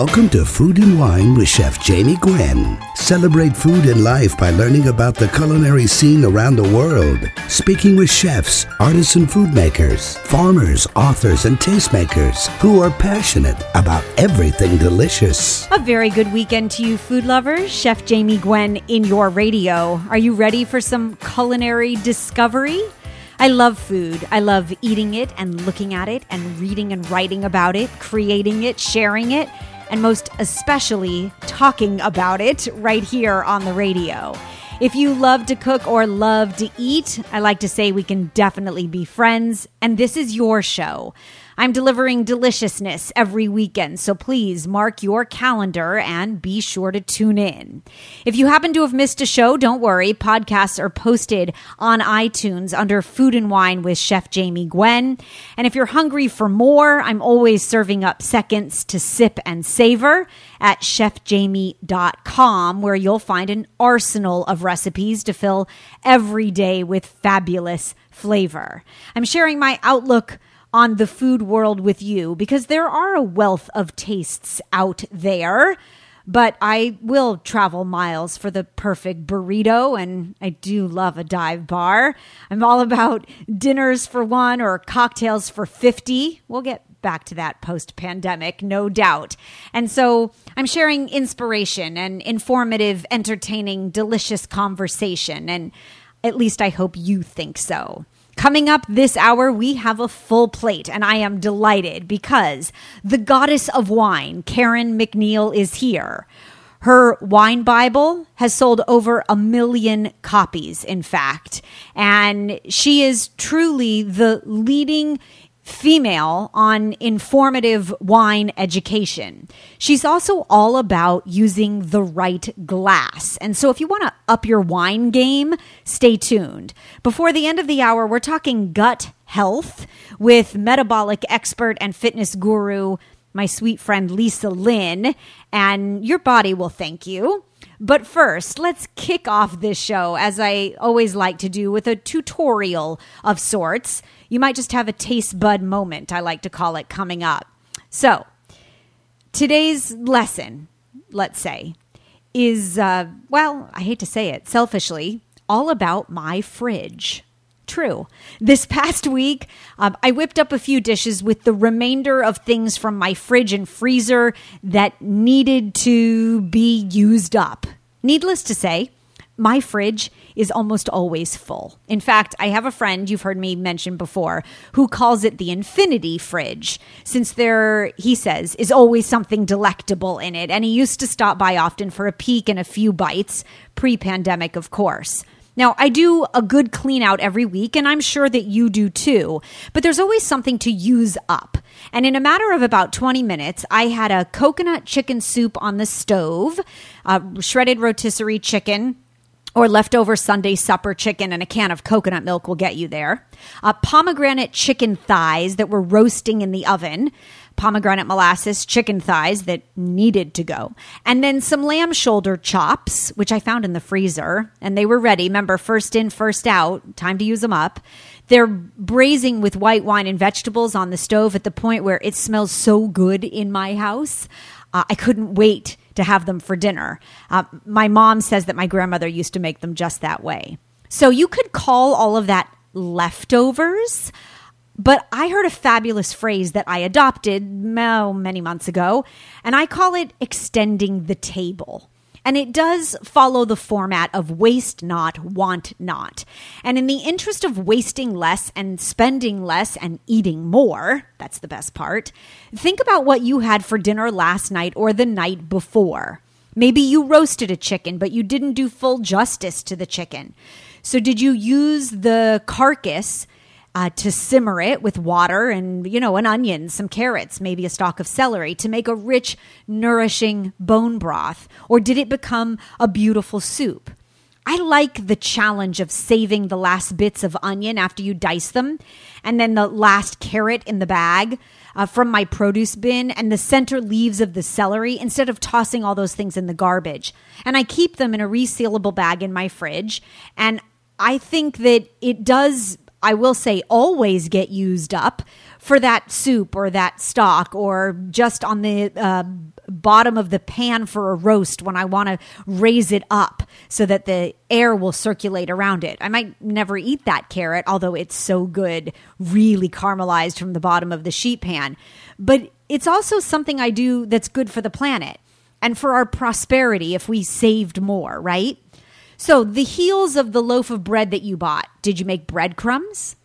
Welcome to Food and Wine with Chef Jamie Gwen. Celebrate food and life by learning about the culinary scene around the world. Speaking with chefs, artisan food makers, farmers, authors, and tastemakers who are passionate about everything delicious. A very good weekend to you, food lovers. Chef Jamie Gwen in your radio. Are you ready for some culinary discovery? I love food. I love eating it and looking at it and reading and writing about it, creating it, sharing it and most especially talking about it right here on the radio. If you love to cook or love to eat, I like to say we can definitely be friends, and this is your show. I'm delivering deliciousness every weekend, so please mark your calendar and be sure to tune in. If you happen to have missed a show, don't worry. Podcasts are posted on iTunes under Food and Wine with Chef Jamie Gwen. And if you're hungry for more, I'm always serving up seconds to sip and savor at chefjamie.com, where you'll find an arsenal of recipes to fill every day with fabulous flavor. I'm sharing my outlook on the food world with you because there are a wealth of tastes out there. But I will travel miles for the perfect burrito, and I do love a dive bar. I'm all about dinners for one or cocktails for 50. We'll get back to that post pandemic, no doubt. And so I'm sharing inspiration and informative, entertaining, delicious conversation. And at least I hope you think so. Coming up this hour, we have a full plate, and I am delighted because the goddess of wine, Karen MacNeil, is here. Her wine Bible has sold over a million copies, in fact, and she is truly the leading female on informative wine education. She's also all about using the right glass. And so if you want to up your wine game, stay tuned. Before the end of the hour, we're talking gut health with metabolic expert and fitness guru, my sweet friend Lisa Lynn, and your body will thank you. But first, let's kick off this show, as I always like to do, with a tutorial of sorts. You might just have a taste bud moment, I like to call it, coming up. So, today's lesson, let's say, is, uh, well, I hate to say it, selfishly, all about my fridge. True. This past week, um, I whipped up a few dishes with the remainder of things from my fridge and freezer that needed to be used up. Needless to say, my fridge is almost always full. In fact, I have a friend you've heard me mention before who calls it the infinity fridge, since there, he says, is always something delectable in it. And he used to stop by often for a peek and a few bites, pre pandemic, of course. Now, I do a good clean out every week, and I'm sure that you do too, but there's always something to use up. And in a matter of about 20 minutes, I had a coconut chicken soup on the stove, uh, shredded rotisserie chicken, or leftover Sunday supper chicken and a can of coconut milk will get you there. Uh, pomegranate chicken thighs that were roasting in the oven. Pomegranate molasses chicken thighs that needed to go. And then some lamb shoulder chops, which I found in the freezer. And they were ready. Remember, first in, first out. Time to use them up. They're braising with white wine and vegetables on the stove at the point where it smells so good in my house. Uh, I couldn't wait to have them for dinner. Uh, my mom says that my grandmother used to make them just that way. So you could call all of that leftovers. But I heard a fabulous phrase that I adopted oh, many months ago, and I call it extending the table. And it does follow the format of waste not, want not. And in the interest of wasting less and spending less and eating more, that's the best part, think about what you had for dinner last night or the night before. Maybe you roasted a chicken, but you didn't do full justice to the chicken. So, did you use the carcass uh, to simmer it with water and, you know, an onion, some carrots, maybe a stalk of celery to make a rich, nourishing bone broth? Or did it become a beautiful soup? I like the challenge of saving the last bits of onion after you dice them, and then the last carrot in the bag uh, from my produce bin, and the center leaves of the celery instead of tossing all those things in the garbage. And I keep them in a resealable bag in my fridge. And I think that it does I will say always get used up for that soup or that stock or just on the uh, bottom of the pan for a roast when I want to raise it up so that the air will circulate around it. I might never eat that carrot, although it's so good, really caramelized from the bottom of the sheet pan. But it's also something I do that's good for the planet and for our prosperity if we saved more, right? So, the heels of the loaf of bread that you bought, did you make breadcrumbs?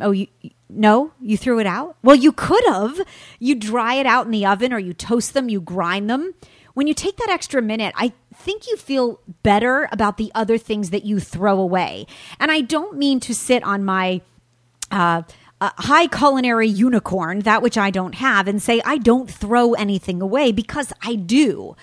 Oh, you no, you threw it out? Well, you could have. You dry it out in the oven or you toast them, you grind them. When you take that extra minute, I think you feel better about the other things that you throw away. And I don't mean to sit on my uh, uh, high culinary unicorn, that which I don't have, and say I don't throw anything away because I do.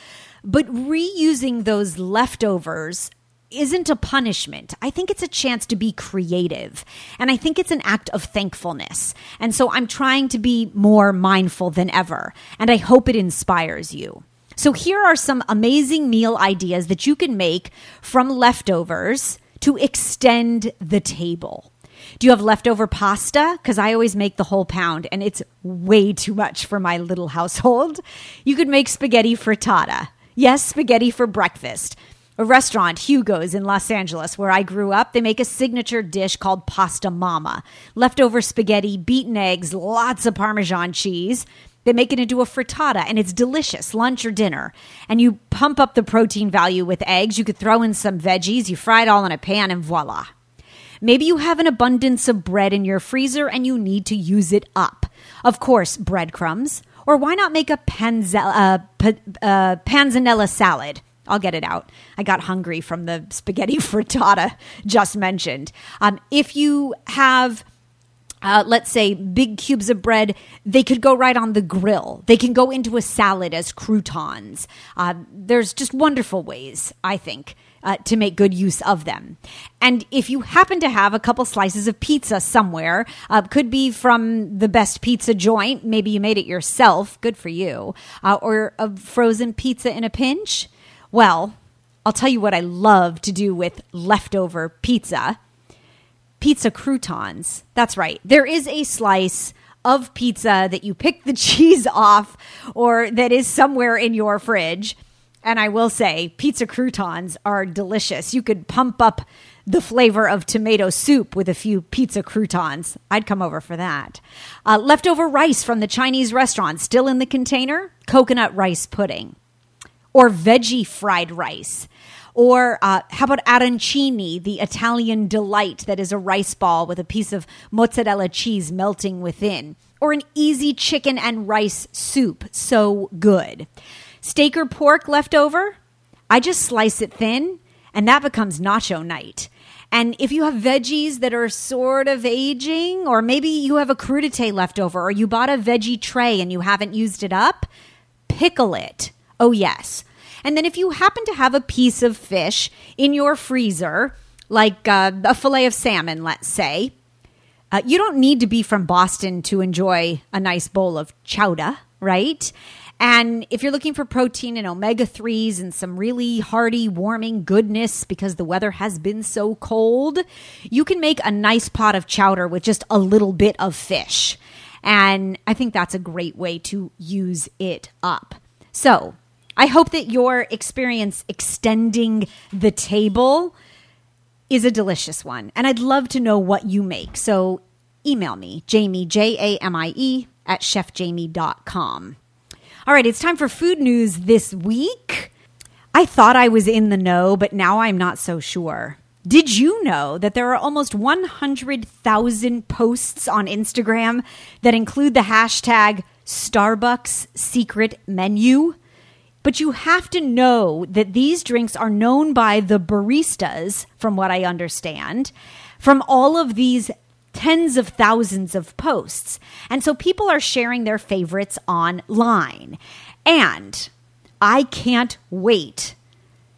But reusing those leftovers isn't a punishment. I think it's a chance to be creative. And I think it's an act of thankfulness. And so I'm trying to be more mindful than ever. And I hope it inspires you. So here are some amazing meal ideas that you can make from leftovers to extend the table. Do you have leftover pasta? Because I always make the whole pound and it's way too much for my little household. You could make spaghetti frittata. Yes, spaghetti for breakfast a restaurant, Hugo's in Los Angeles, where I grew up, they make a signature dish called pasta mama. Leftover spaghetti, beaten eggs, lots of Parmesan cheese. They make it into a frittata and it's delicious, lunch or dinner. And you pump up the protein value with eggs. You could throw in some veggies, you fry it all in a pan, and voila. Maybe you have an abundance of bread in your freezer and you need to use it up. Of course, breadcrumbs. Or why not make a uh, uh, panzanella salad? I'll get it out. I got hungry from the spaghetti frittata just mentioned. Um, if you have uh, let's say big cubes of bread, they could go right on the grill. They can go into a salad as croutons. Uh, there's just wonderful ways, I think, uh, to make good use of them. And if you happen to have a couple slices of pizza somewhere, uh, could be from the best pizza joint, maybe you made it yourself, good for you, uh, or a frozen pizza in a pinch well, I'll tell you what I love to do with leftover pizza pizza croutons. That's right. There is a slice of pizza that you pick the cheese off or that is somewhere in your fridge. And I will say, pizza croutons are delicious. You could pump up the flavor of tomato soup with a few pizza croutons. I'd come over for that. Uh, leftover rice from the Chinese restaurant, still in the container, coconut rice pudding or veggie fried rice. Or uh, how about arancini, the Italian delight that is a rice ball with a piece of mozzarella cheese melting within? Or an easy chicken and rice soup, so good. Steak or pork left over? I just slice it thin, and that becomes nacho night. And if you have veggies that are sort of aging, or maybe you have a crudité left over, or you bought a veggie tray and you haven't used it up, pickle it. Oh, yes. And then if you happen to have a piece of fish in your freezer, like uh, a fillet of salmon, let's say, uh, you don't need to be from Boston to enjoy a nice bowl of chowder, right? And if you're looking for protein and omega 3s and some really hearty, warming goodness because the weather has been so cold, you can make a nice pot of chowder with just a little bit of fish. And I think that's a great way to use it up. So, I hope that your experience extending the table is a delicious one. And I'd love to know what you make. So email me, Jamie, J A M I E, at chefjamie.com. All right, it's time for food news this week. I thought I was in the know, but now I'm not so sure. Did you know that there are almost 100,000 posts on Instagram that include the hashtag Starbucks secret menu? But you have to know that these drinks are known by the baristas, from what I understand, from all of these tens of thousands of posts. And so people are sharing their favorites online. And I can't wait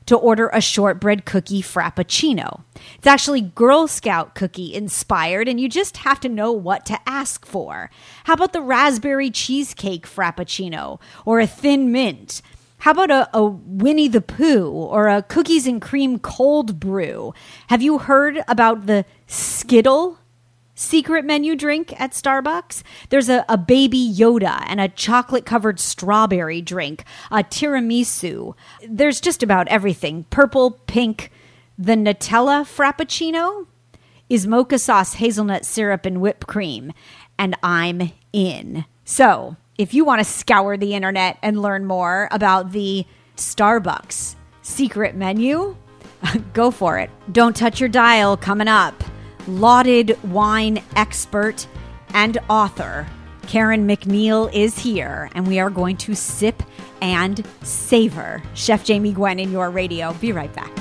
to order a shortbread cookie frappuccino. It's actually Girl Scout cookie inspired, and you just have to know what to ask for. How about the raspberry cheesecake frappuccino or a thin mint? How about a, a Winnie the Pooh or a cookies and cream cold brew? Have you heard about the Skittle secret menu drink at Starbucks. There's a, a baby Yoda and a chocolate covered strawberry drink, a tiramisu. There's just about everything purple, pink, the Nutella Frappuccino is mocha sauce, hazelnut syrup, and whipped cream. And I'm in. So, if you want to scour the internet and learn more about the Starbucks secret menu, go for it. Don't touch your dial coming up. Lauded wine expert and author Karen MacNeil is here, and we are going to sip and savor. Chef Jamie Gwen in your radio. Be right back.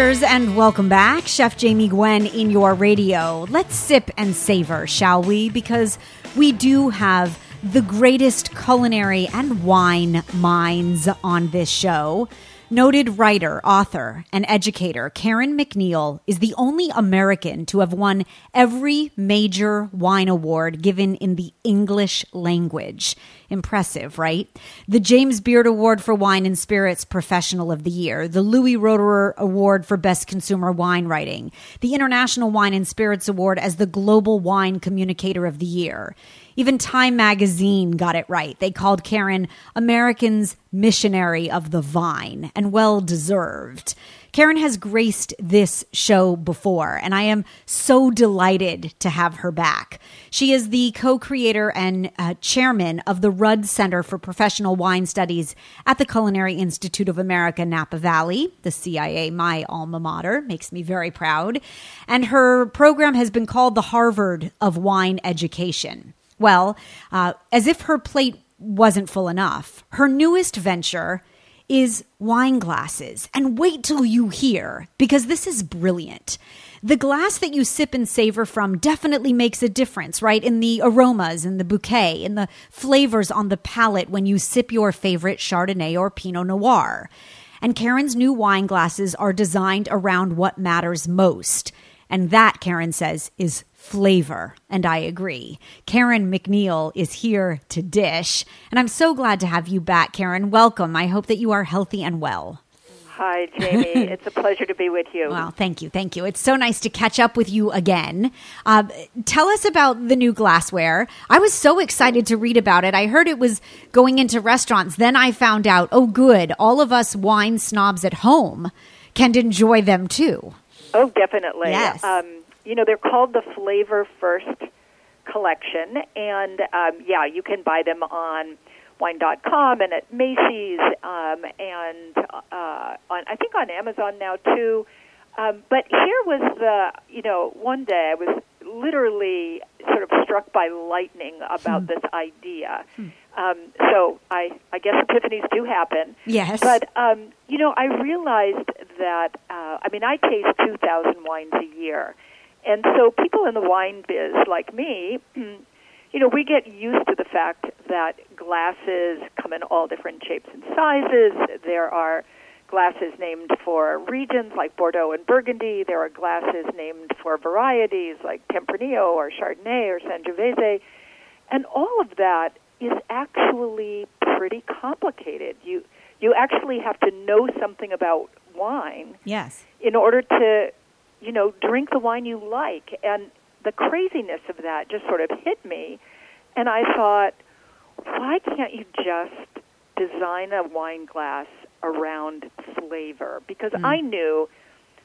Cheers and welcome back. Chef Jamie Gwen in your radio. Let's sip and savor, shall we? Because we do have the greatest culinary and wine minds on this show. Noted writer, author, and educator Karen MacNeil is the only American to have won every major wine award given in the English language. Impressive, right? The James Beard Award for Wine and Spirits Professional of the Year, the Louis Roederer Award for Best Consumer Wine Writing, the International Wine and Spirits Award as the Global Wine Communicator of the Year. Even Time magazine got it right. They called Karen American's missionary of the vine, and well deserved. Karen has graced this show before, and I am so delighted to have her back. She is the co creator and uh, chairman of the Rudd Center for Professional Wine Studies at the Culinary Institute of America, Napa Valley, the CIA, my alma mater, makes me very proud. And her program has been called the Harvard of Wine Education. Well, uh, as if her plate wasn't full enough, her newest venture is wine glasses. And wait till you hear, because this is brilliant. The glass that you sip and savor from definitely makes a difference, right? In the aromas, in the bouquet, in the flavors on the palate when you sip your favorite Chardonnay or Pinot Noir. And Karen's new wine glasses are designed around what matters most. And that, Karen says, is flavor. And I agree. Karen MacNeil is here to dish. And I'm so glad to have you back, Karen. Welcome. I hope that you are healthy and well. Hi, Jamie. it's a pleasure to be with you. Well, thank you. Thank you. It's so nice to catch up with you again. Uh, tell us about the new glassware. I was so excited to read about it. I heard it was going into restaurants. Then I found out, oh, good, all of us wine snobs at home can enjoy them too. Oh, definitely. Yes. Um, you know, they're called the Flavor First Collection, and um, yeah, you can buy them on wine.com and at Macy's, um, and uh, on I think on Amazon now too. Um, but here was the, you know, one day I was literally sort of struck by lightning about hmm. this idea. Hmm. Um, so I, I guess epiphanies do happen. Yes. But um, you know, I realized that uh, I mean, I taste two thousand wines a year, and so people in the wine biz like me, mm, you know, we get used to the fact that glasses come in all different shapes and sizes. There are glasses named for regions like Bordeaux and Burgundy. There are glasses named for varieties like Tempranillo or Chardonnay or Sangiovese. And all of that is actually pretty complicated. You you actually have to know something about wine. Yes. In order to you know, drink the wine you like. And the craziness of that just sort of hit me. And I thought, why can't you just design a wine glass around flavor? Because mm. I knew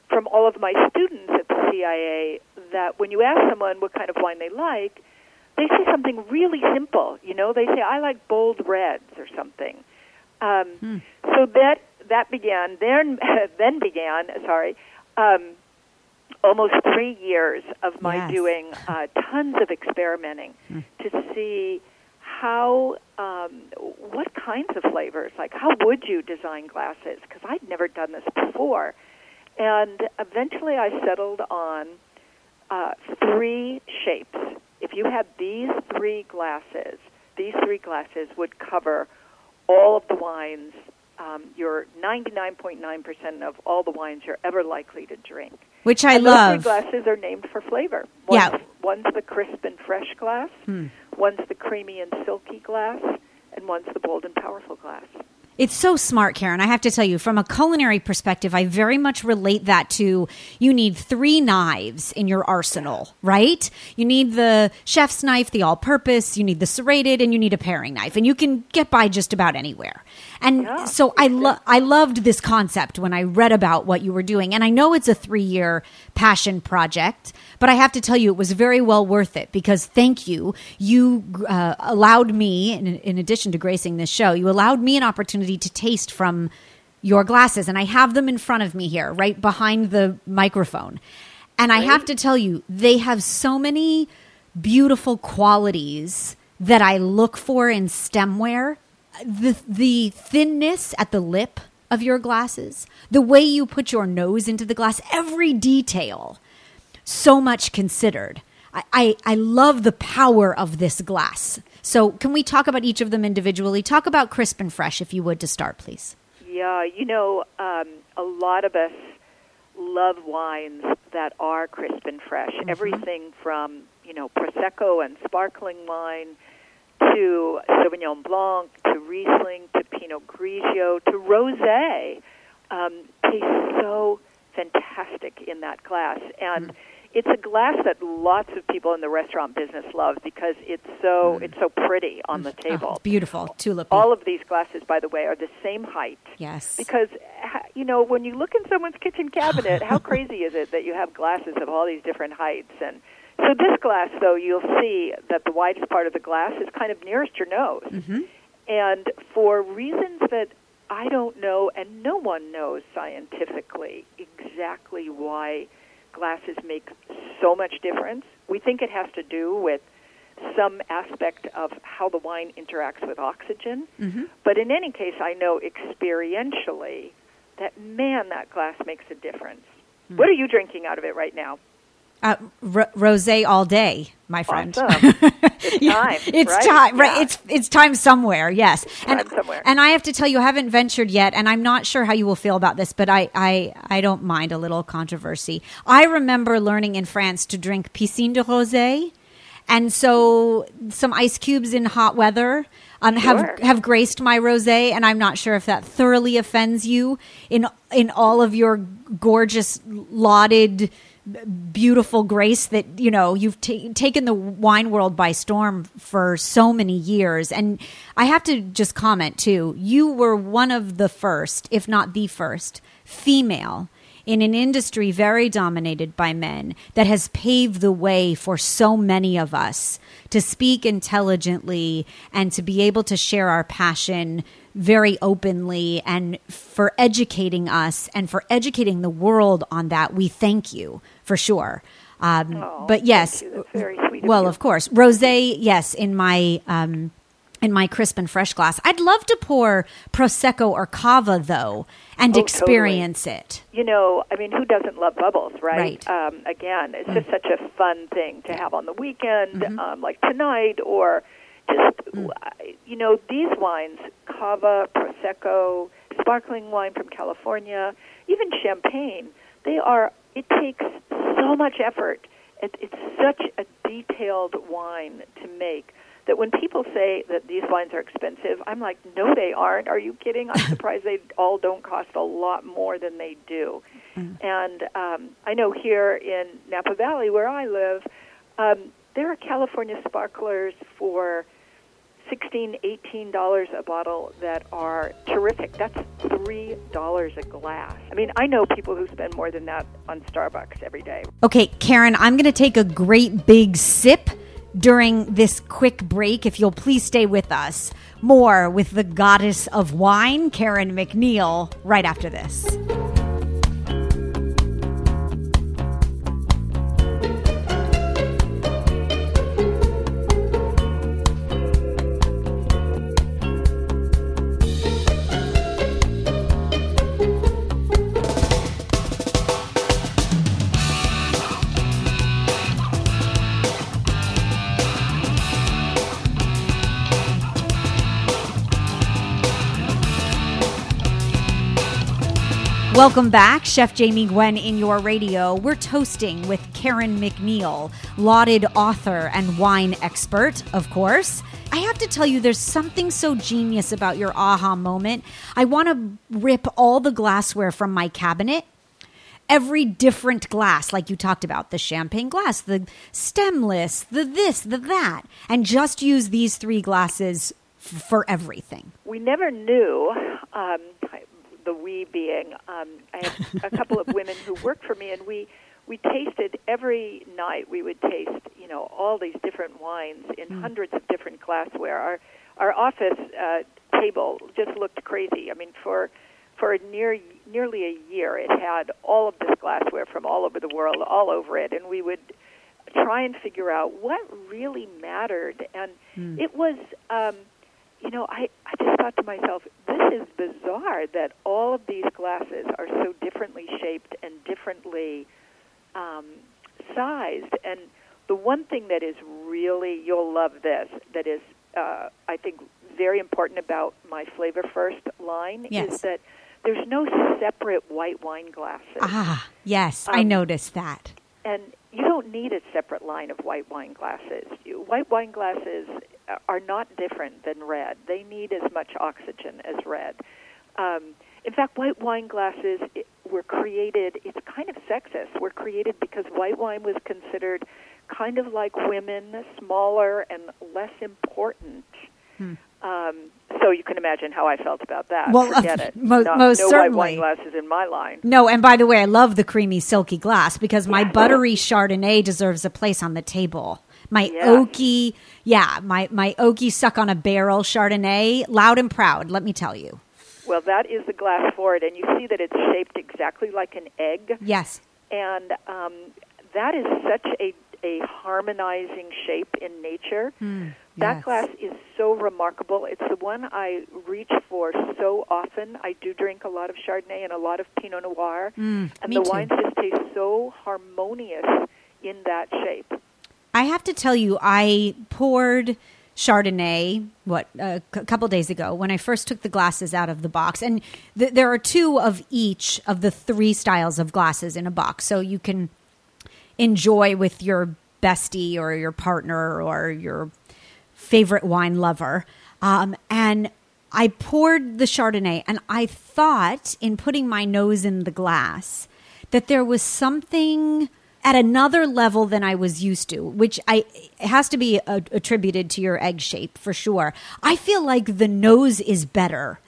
from all of my students at the CIA that when you ask someone what kind of wine they like, they say something really simple. You know, they say, I like bold reds or something. Um, hmm. So that that began. Then then began. Sorry. Um, almost three years of my yes. doing uh, tons of experimenting mm. to see how um, what kinds of flavors like how would you design glasses because i'd never done this before and eventually i settled on uh, three shapes if you had these three glasses these three glasses would cover all of the wines. Um, you're 99.9% of all the wines you're ever likely to drink. Which I and love. Those three glasses are named for flavor. One's, Yeah. One's the crisp and fresh glass. Hmm. One's the creamy and silky glass, and one's the bold and powerful glass. It's so smart, Karen. I have to tell you, from a culinary perspective, I very much relate that to you need three knives in your arsenal, right? You need the chef's knife, the all purpose, you need the serrated, and you need a paring knife. And you can get by just about anywhere. And Yeah, so I, lo- I loved this concept when I read about what you were doing. And I know it's a three year passion project, but I have to tell you, it was very well worth it because thank you. You uh, allowed me, in, in addition to gracing this show, you allowed me an opportunity to taste from your glasses. And I have them in front of me here, right behind the microphone. And I have to tell you, they have so many beautiful qualities that I look for in stemware. The the thinness at the lip of your glasses, the way you put your nose into the glass, every detail, so much considered. I, I, I love the power of this glass. So, can we talk about each of them individually? Talk about crisp and fresh, if you would, to start, please. Yeah, you know, um, a lot of us love wines that are crisp and fresh. Everything from, you know, Prosecco and sparkling wine to Sauvignon Blanc to Riesling to Pinot Grigio to Rosé um, tastes so fantastic in that glass. And it's a glass that lots of people in the restaurant business love because it's so mm. it's so pretty on the mm. oh, table. Oh, beautiful. Tulip. All of these glasses, by the way, are the same height. yes. Because you know, when you look in someone's kitchen cabinet, how crazy is it that you have glasses of all these different heights? And so this glass, though, you'll see that the widest part of the glass is kind of nearest your nose. Mm-hmm. And for reasons that I don't know, and no one knows scientifically exactly why glasses make so much difference. We think it has to do with some aspect of how the wine interacts with oxygen. Mm-hmm. But in any case, I know experientially that, man, that glass makes a difference. Hmm. What are you drinking out of it right now? Uh, r- rosé all day, my friend. Awesome. It's time. it's right? time, right? Yeah. It's it's time somewhere. Yes, time and somewhere. and I have to tell you, I haven't ventured yet, and I'm not sure how you will feel about this, but I I I don't mind a little controversy. I remember learning in France to drink piscine de rosé, and so some ice cubes in hot weather. Um, have have graced my rosé, and I'm not sure if that thoroughly offends you in in all of your gorgeous lauded beautiful grace that you know you've ta taken the wine world by storm for so many years. And i have to just comment too. You were one of the first if not the first female in an industry very dominated by men that has paved the way for so many of us to speak intelligently and to be able to share our passion very openly and for educating us and for educating the world on that. We thank you for sure. Um, Oh, but yes, thank you. That's very sweet of well, you. of course, rosé. Yes, in my um, in my crisp and fresh glass. I'd love to pour prosecco or cava though, and Oh, experience it. you know, I mean, who doesn't love bubbles, right? Right. Um, again, it's just such a fun thing to have on the weekend, um, like tonight, or just, you know, these wines, cava, prosecco, sparkling wine from California, even champagne, they are, it takes so much effort. It, it's such a detailed wine to make that when people say that these wines are expensive, I'm like, no, they aren't. Are you kidding? I'm surprised they all don't cost a lot more than they do. And um, I know here in Napa Valley, where I live, um, there are California sparklers for sixteen, eighteen dollars a bottle that are terrific. That's three dollars a glass. I mean, I know people who spend more than that on Starbucks every day. Okay, Karen, I'm going to take a great big sip during this quick break. If you'll please stay with us. More with the goddess of wine, Karen MacNeil, right after this. Welcome back, Chef Jamie Gwen in your radio. We're toasting with Karen MacNeil, lauded author and wine expert, of course. I have to tell you, there's something so genius about your aha moment. I want to rip all the glassware from my cabinet every different glass, like you talked about the champagne glass, the stemless, the this, the that, and just use these three glasses for everything. We never knew. Um, the we being, um, I have a couple of women who worked for me, and we we tasted every night. We would taste, you know, all these different wines in mm. hundreds of different glassware. Our our office uh, table just looked crazy. I mean, for for near nearly a year, it had all of this glassware from all over the world, all over it, and we would try and figure out what really mattered. And mm. it was. Um, you know, I, I just thought to myself, this is bizarre that all of these glasses are so differently shaped and differently um, sized. And the one thing that is really, you'll love this, that is, uh, I think, very important about my Flavor First line yes. is that there's no separate white wine glasses. Ah, yes, um, I noticed that. And you don't need a separate line of white wine glasses. White wine glasses are not different than red. They need as much oxygen as red. Um, in fact, white wine glasses were created, it's kind of sexist, were created because white wine was considered kind of like women, smaller and less important. Hmm. Um, so you can imagine how I felt about that. Well, Forget uh, it. Mo- no, most no certainly. white wine glasses in my line. No, and by the way, I love the creamy, silky glass because my buttery Chardonnay deserves a place on the table. My Yeah. oaky, yeah, my my oaky suck on a barrel Chardonnay, loud and proud. Let me tell you. Well, that is the glass for it, and you see that it's shaped exactly like an egg. Yes. and um, that is such a a harmonizing shape in nature. Hmm, That yes. glass is so remarkable. It's the one I reach for so often. I do drink a lot of Chardonnay and a lot of Pinot Noir, Mm, and the too. wines just taste so harmonious in that shape. I have to tell you, I poured Chardonnay what a c- couple days ago when I first took the glasses out of the box, and th- there are two of each of the three styles of glasses in a box, so you can enjoy with your bestie or your partner or your favorite wine lover. Um, and I poured the Chardonnay, and I thought in putting my nose in the glass that there was something at another level than I was used to, which I has to be a, attributed to your egg shape for sure. I feel like the nose is better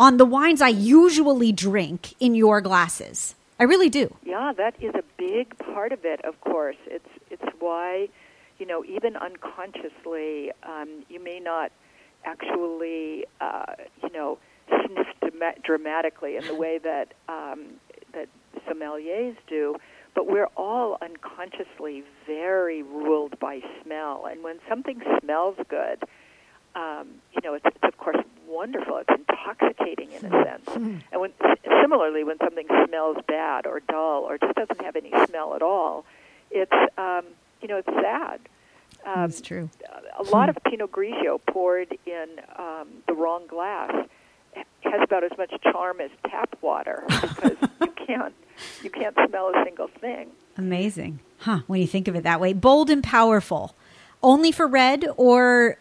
on the wines I usually drink in your glasses. I really do. Yeah, that is a big part of it. Of course, it's it's why, you know, even unconsciously, um, you may not actually, uh, you know, sniff dra- dramatically in the way that um, that sommeliers do. But we're all unconsciously very ruled by smell, and when something smells good, um, you know, it's, it's of course wonderful. It's intoxicating in a sense. And when similarly, when something smells bad or dull or just doesn't have any smell at all, it's um, you know, it's sad. Um, That's true. a lot of Pinot Grigio poured in um, the wrong glass has about as much charm as tap water because you can't you can't smell a single thing. Amazing. Huh, when you think of it that way. Bold and powerful. Only for red or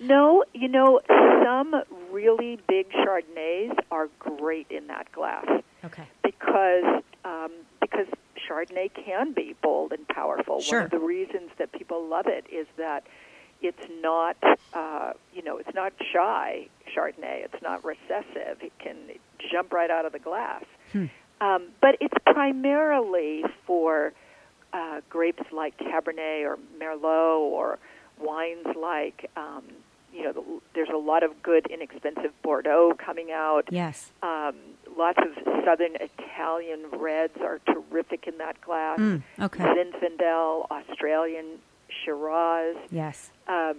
No, you know, some really big Chardonnays are great in that glass Okay. because um, because Chardonnay can be bold and powerful. Sure. One of the reasons that people love it is that it's not, uh, you know, it's not shy Chardonnay. It's not recessive. It can jump right out of the glass. Hmm. Um, but it's primarily for uh, grapes like Cabernet or Merlot or wines like, um, you know, there's a lot of good inexpensive Bordeaux coming out. Yes. Um, lots of southern Italian reds are terrific in that glass. Mm, okay. Zinfandel, Australian Shiraz. Yes. Um,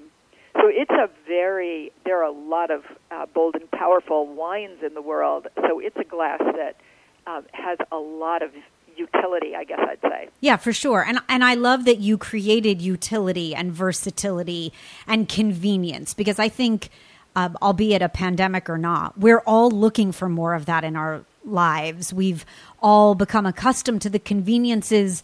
so it's a very, there are a lot of uh, bold and powerful wines in the world. So it's a glass that um, has a lot of utility, I guess I'd say. Yeah, for sure. And and I love that you created utility and versatility and convenience because I think um, albeit a pandemic or not, we're all looking for more of that in our lives. We've all become accustomed to the conveniences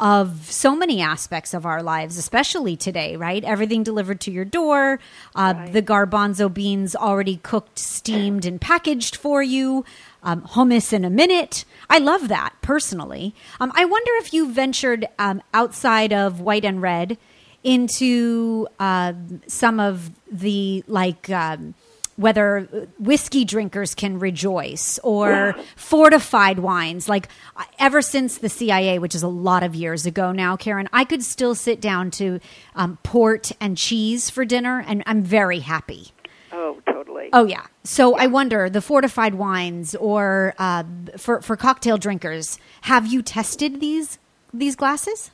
of so many aspects of our lives, especially today, right? Everything delivered to your door, uh, Right. the garbanzo beans already cooked, steamed, and packaged for you, um, hummus in a minute. I love that personally. Um, I wonder if you ventured um, outside of white and red into uh, some of the like. Um, whether whiskey drinkers can rejoice or fortified wines. Like ever since the CIA, which is a lot of years ago now, Karen, I could still sit down to um, port and cheese for dinner, and I'm very happy. Oh, yeah. So I wonder the fortified wines or uh, for for cocktail drinkers. Have you tested these these glasses?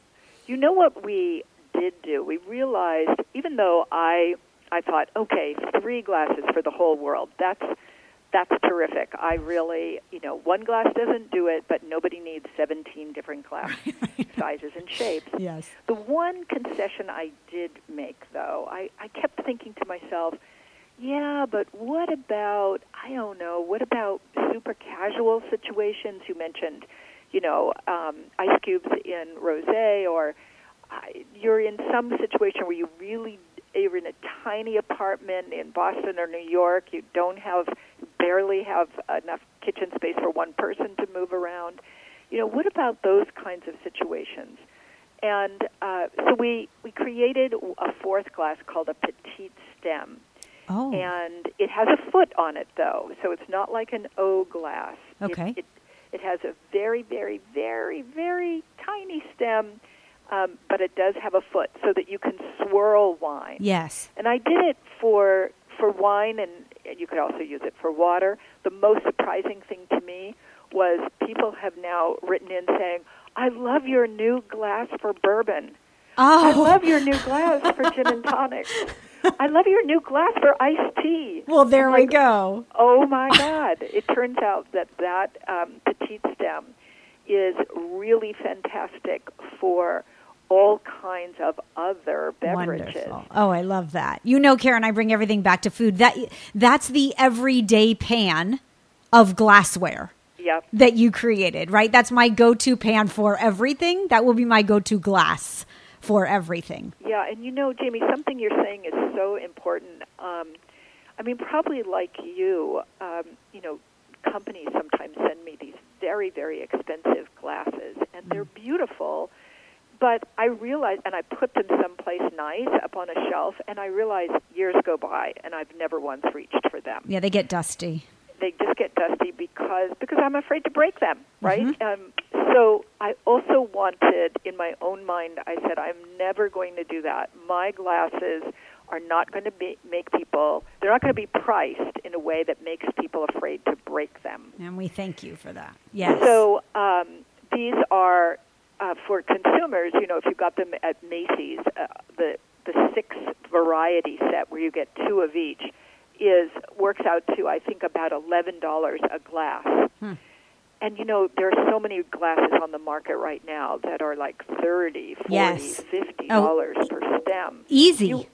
You know what we did do? We realized, even though I I thought, okay, three glasses for the whole world. That's that's terrific. I really, you know, one glass doesn't do it, but nobody needs 17 different glass sizes and shapes. Yes. The one concession I did make, though, I, I kept thinking to myself, yeah, but what about, I don't know, what about super casual situations? You mentioned, you know, um, ice cubes in rosé, or uh, you're in some situation where you really you're in a tiny apartment in Boston or New York. You don't have, barely have enough kitchen space for one person to move around. You know, what about those kinds of situations? And uh, so we we created a fourth glass called a petite stem, Oh. and it has a foot on it though, so it's not like an O glass. It- Okay. It, it, has a very very very very tiny stem, um, but it does have a foot so that you can swirl wine. yes. And I did it for for wine, and, and you could also use it for water. The most surprising thing to me was people have now written in saying, "I love your new glass for bourbon. I Oh. love your new glass for gin and tonic. I love your new glass for iced tea." well, there I'm we go. Oh my God! It turns out that that um, petite stem is really fantastic for all kinds of other beverages. Wonderful. Oh, I love that. You know, Karen, I bring everything back to food. That that's the everyday pan of glassware Yep. that you created, right? That's my go-to pan for everything. That will be my go-to glass for everything. Yeah, and you know, Jamie, something you're saying is so important. Um, I mean, probably like you, um, you know, companies sometimes send me these very, very expensive glasses, and they're beautiful. But I realize, and I put them someplace nice up on a shelf, and I realize years go by, and I've never once reached for them. Yeah, they get dusty. They just get dusty because because I'm afraid to break them, right? Um, so I also wanted, in my own mind, I said I'm never going to do that. My glasses are not going to be, make people. They're not going to be priced in a way that makes people afraid to break them. And we thank you for that. Yes. So um, these are uh, for consumers. You know, if you got them at Macy's, uh, the the six variety set where you get two of each is works out to I think about eleven dollars a glass. Hmm. And you know there are so many glasses on the market right now that are like thirty, forty, Yes. fifty Oh. dollars per stem. Easy. You-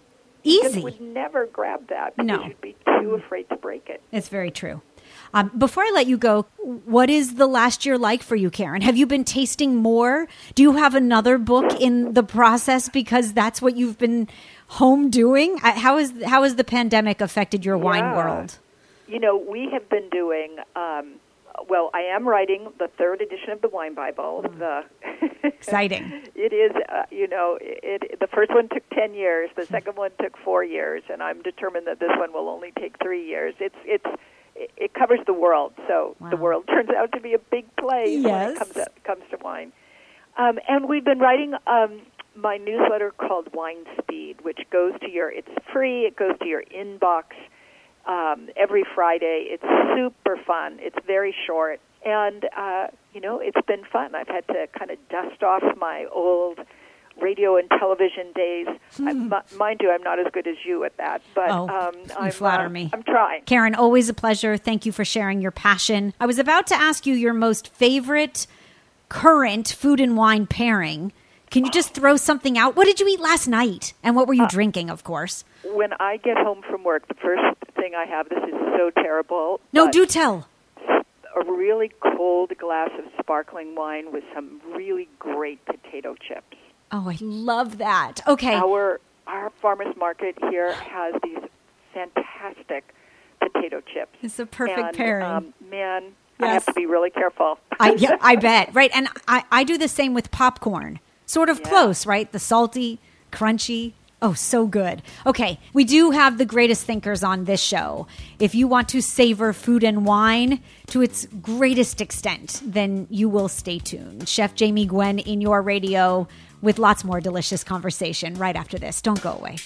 You Easy. would never grab that because No. you'd be too afraid to break it. It's very true. Um, before I let you go, what is the last year like for you, Karen? Have you been tasting more? Do you have another book in the process because that's what you've been home doing? How is how has the pandemic affected your wine world? You know, we have been doing. Um, well, I am writing the third edition of the Wine Bible. The Exciting. it is, uh, you know, it, the first one took ten years. The second one took four years, and I'm determined that this one will only take three years. It's it's it- it covers the world, so the world turns out to be a big place when it comes up, comes to wine. Um, and we've been writing um, my newsletter called Wine Speed, which goes to your. It's free. It goes to your inbox um, every Friday. It's super fun. It's very short, and uh, you know it's been fun. I've had to kind of dust off my old radio and television days. I, m- mind you, I'm not as good as you at that, but Oh, um, you I'm, flatter uh, me. I'm trying. Karen, always a pleasure. Thank you for sharing your passion. I was about to ask you your most favorite current food and wine pairing. Can you just throw something out? What did you eat last night? And what were Uh, you drinking, of course? When I get home from work, the first thing I have. This is so terrible. No, do tell. a really cold glass of sparkling wine with some really great potato chips. Oh, I love that. Okay. Our our farmers market here has these fantastic potato chips. It's a perfect and, pairing. Um, man, I have to be really careful. I, yeah, I bet. Right. And I, I do the same with popcorn. Sort of Yeah. close, right? The salty, crunchy. Oh, so good. Okay. We do have the greatest thinkers on this show. If you want to savor food and wine to its greatest extent, then you will stay tuned. Chef Jamie Gwen in your radio with lots more delicious conversation right after this. Don't go away.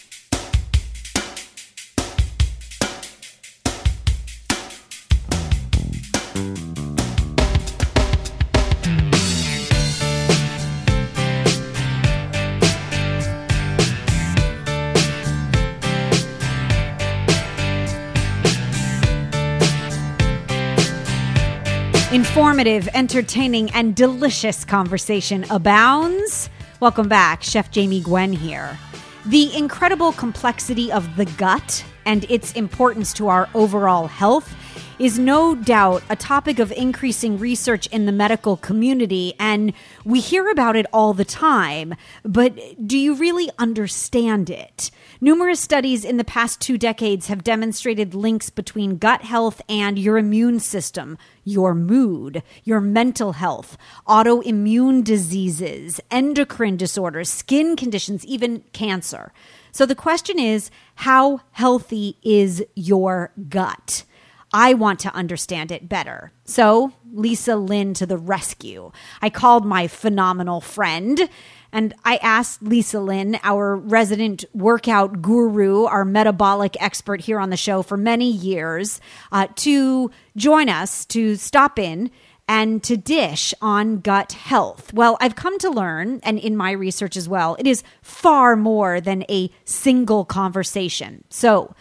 Informative, entertaining, and delicious conversation abounds. Welcome back, Chef Jamie Gwen here. The incredible complexity of the gut and its importance to our overall health is no doubt a topic of increasing research in the medical community, and we hear about it all the time. But do you really understand it? Numerous studies in the past two decades have demonstrated links between gut health and your immune system, your mood, your mental health, autoimmune diseases, endocrine disorders, skin conditions, even cancer. So the question is how healthy is your gut? I want to understand it better. So, Lisa Lynn to the rescue. I called my phenomenal friend and I asked Lisa Lynn, our resident workout guru, our metabolic expert here on the show for many years, uh, to join us, to stop in and to dish on gut health. Well, I've come to learn, and in my research as well, it is far more than a single conversation. So,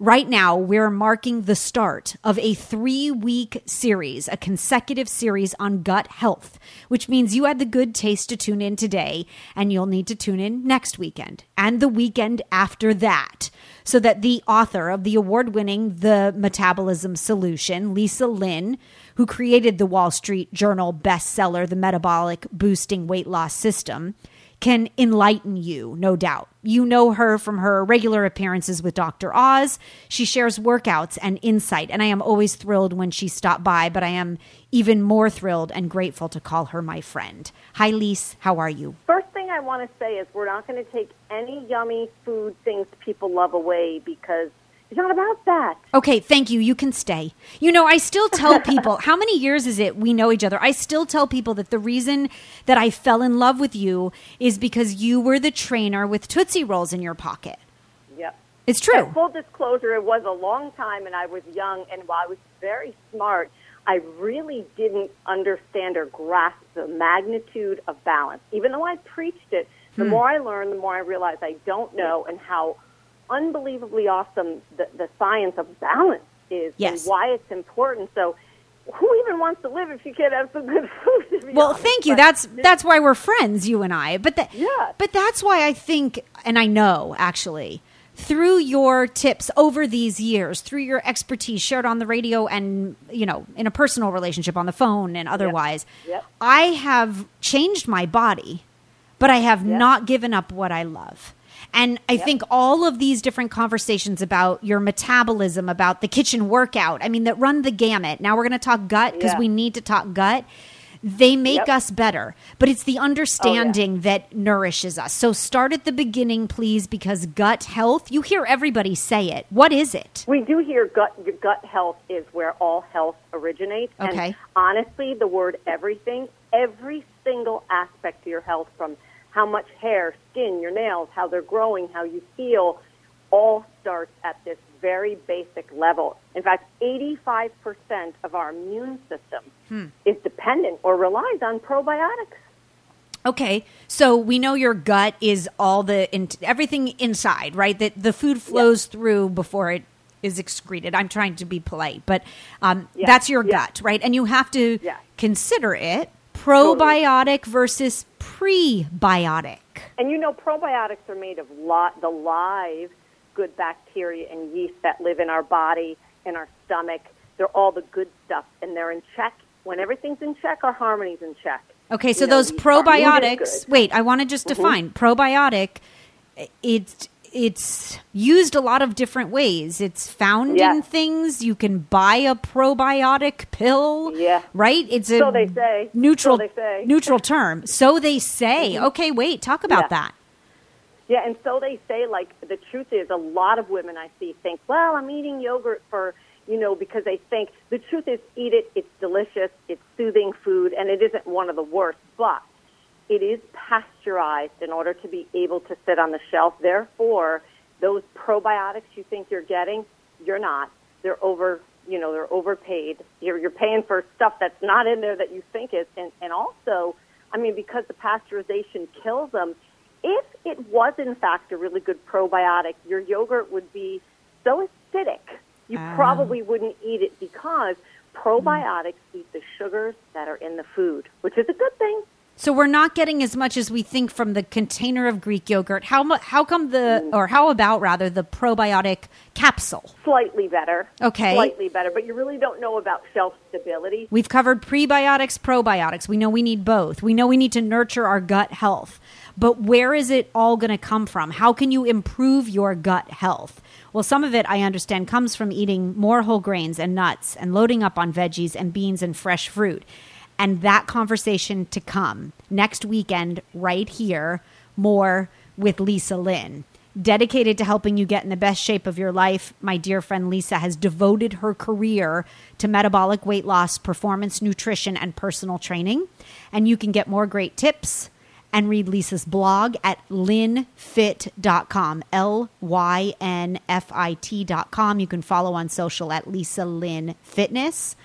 Right now, we're marking the start of a three week series, a consecutive series on gut health, which means you had the good taste to tune in today, and you'll need to tune in next weekend and the weekend after that. So that the author of the award winning The Metabolism Solution, Lisa Lynn, who created the Wall Street Journal bestseller, The Metabolic Boosting Weight Loss System, can enlighten you, no doubt. You know her from her regular appearances with Dr. Oz. She shares workouts and insight, and I am always thrilled when she stopped by, but I am even more thrilled and grateful to call her my friend. Hi, Lise. How are you? First thing I want to say is we're not going to take any yummy food things people love away because it's not about that. Okay, thank you. You can stay. You know, I still tell people, how many years is it we know each other? I still tell people that the reason that I fell in love with you is because you were the trainer with Tootsie Rolls in your pocket. Yep. It's true. And full disclosure, it was a long time and I was young and while I was very smart, I really didn't understand or grasp the magnitude of balance. Even though I preached it, the hmm. more I learned, the more I realized I don't know and how unbelievably awesome the, the science of balance is Yes. and why it's important. So who even wants to live if you can't have some good food? to Well, honest? thank you. That's that's why we're friends, you and I. But that, Yeah. but that's why I think, and I know actually, through your tips over these years, through your expertise shared on the radio and you know in a personal relationship on the phone and otherwise, Yep. I have changed my body, but I have Yep. not given up what I love. And I think all of these different conversations about your metabolism, about the kitchen workout, I mean, that run the gamut. Now we're going to talk gut because Yeah. we need to talk gut. They make Yep. Oh, us better, but it's the oh, understanding that nourishes us. So start at the beginning, please, because gut health, you hear everybody say it. What is it? We do hear gut your gut health is where all health originates. Okay. And honestly, the word everything, every single aspect of your health from how much hair, skin, your nails, how they're growing, how you feel, all starts at this very basic level. In fact, 85% of our immune system is dependent or relies on probiotics. Okay, so we know your gut is all the in, everything inside, right? That the food flows through before it is excreted. I'm trying to be polite, but um, Yeah, that's your yeah. gut, right? And you have to consider it probiotic versus prebiotic. And you know, probiotics are made of lot, the live good bacteria and yeast that live in our body, in our stomach, They're all the good stuff, and they're in check. When everything's in check, our harmony's in check. Okay, so You know, those we- our mood is probiotics. Mm-hmm. Wait, I want to just define probiotic. It's it's used a lot of different ways. It's found in things. You can buy a probiotic pill. Yeah. Right? It's a So they say. neutral So they say. Mm-hmm. neutral term. So they say. Okay, wait, talk about Yeah. that. Yeah, and so they say, like, the truth is, a lot of women I see think, well, I'm eating yogurt for, you know, because they think the truth is, eat it, it's delicious, it's soothing food, and it isn't one of the worst, but it is pasteurized in order to be able to sit on the shelf. Therefore, those probiotics you think you're getting, you're not. They're over, you know, they're overpaid. You're, you're paying for stuff that's not in there that you think is, and, and also, I mean, because the pasteurization kills them, if it was in fact a really good probiotic, your yogurt would be so acidic you Ah. probably wouldn't eat it because probiotics eat the sugars that are in the food, which is a good thing. So we're not getting as much as we think from the container of Greek yogurt. How mu- how come the Mm. or how about rather the probiotic capsule? Slightly better. Okay. Slightly better, but you really don't know about shelf stability. We've covered prebiotics, probiotics. We know we need both. We know we need to nurture our gut health. But where is it all going to come from? How can you improve your gut health? Well, some of it I understand comes from eating more whole grains and nuts and loading up on veggies and beans and fresh fruit. And that conversation to come next weekend, right here, more with Lisa Lynn dedicated to helping you get in the best shape of your life. My dear friend Lisa has devoted her career to metabolic weight loss, performance nutrition, and personal training. And you can get more great tips and read Lisa's blog at lynfit.com. L Y N F I T.com. You can follow on social at Lisa Lynn Fitness.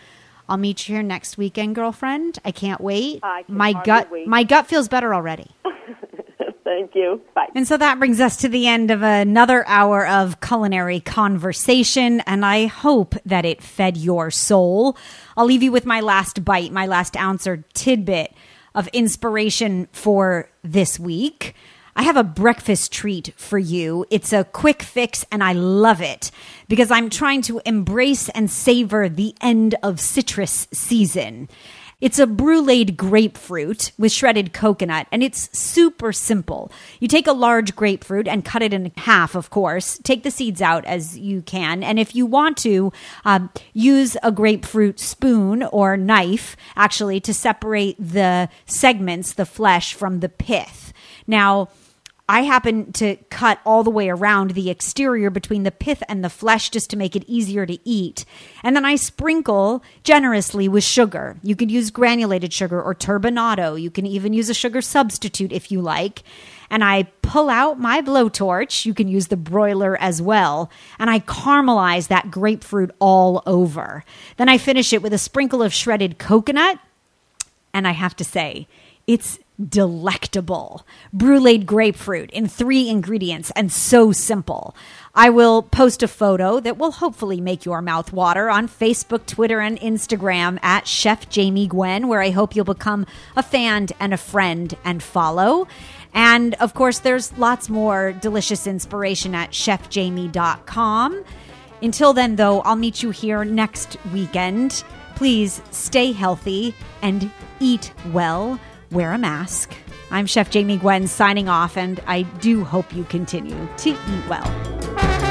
I'll meet you here next weekend, girlfriend. I can't wait. I can my gut wait. my gut feels better already. Thank you. Bye. And so that brings us to the end of another hour of culinary conversation, and I hope that it fed your soul. I'll leave you with my last bite, my last ounce or tidbit of inspiration for this week. I have a breakfast treat for you. It's a quick fix, and I love it because I'm trying to embrace and savor the end of citrus season. It's a bruleed grapefruit with shredded coconut, and it's super simple. You take a large grapefruit and cut it in half, of course. Take the seeds out as you can. And if you want to, um, use a grapefruit spoon or knife, actually, to separate the segments, the flesh, from the pith. Now, I happen to cut all the way around the exterior between the pith and the flesh just to make it easier to eat. And then I sprinkle generously with sugar. You could use granulated sugar or turbinado. You can even use a sugar substitute if you like. And I pull out my blowtorch. You can use the broiler as well. And I caramelize that grapefruit all over. Then I finish it with a sprinkle of shredded coconut and I have to say, it's delectable. Bruleed grapefruit in three ingredients and so simple. I will post a photo that will hopefully make your mouth water on Facebook, Twitter, and Instagram at Chef Jamie Gwen, where I hope you'll become a fan and a friend and follow. And of course, there's lots more delicious inspiration at chefjamie.com. Until then, though, I'll meet you here next weekend. Please stay healthy and eat well. Wear a mask. I'm Chef Jamie Gwen signing off, and I do hope you continue to eat well.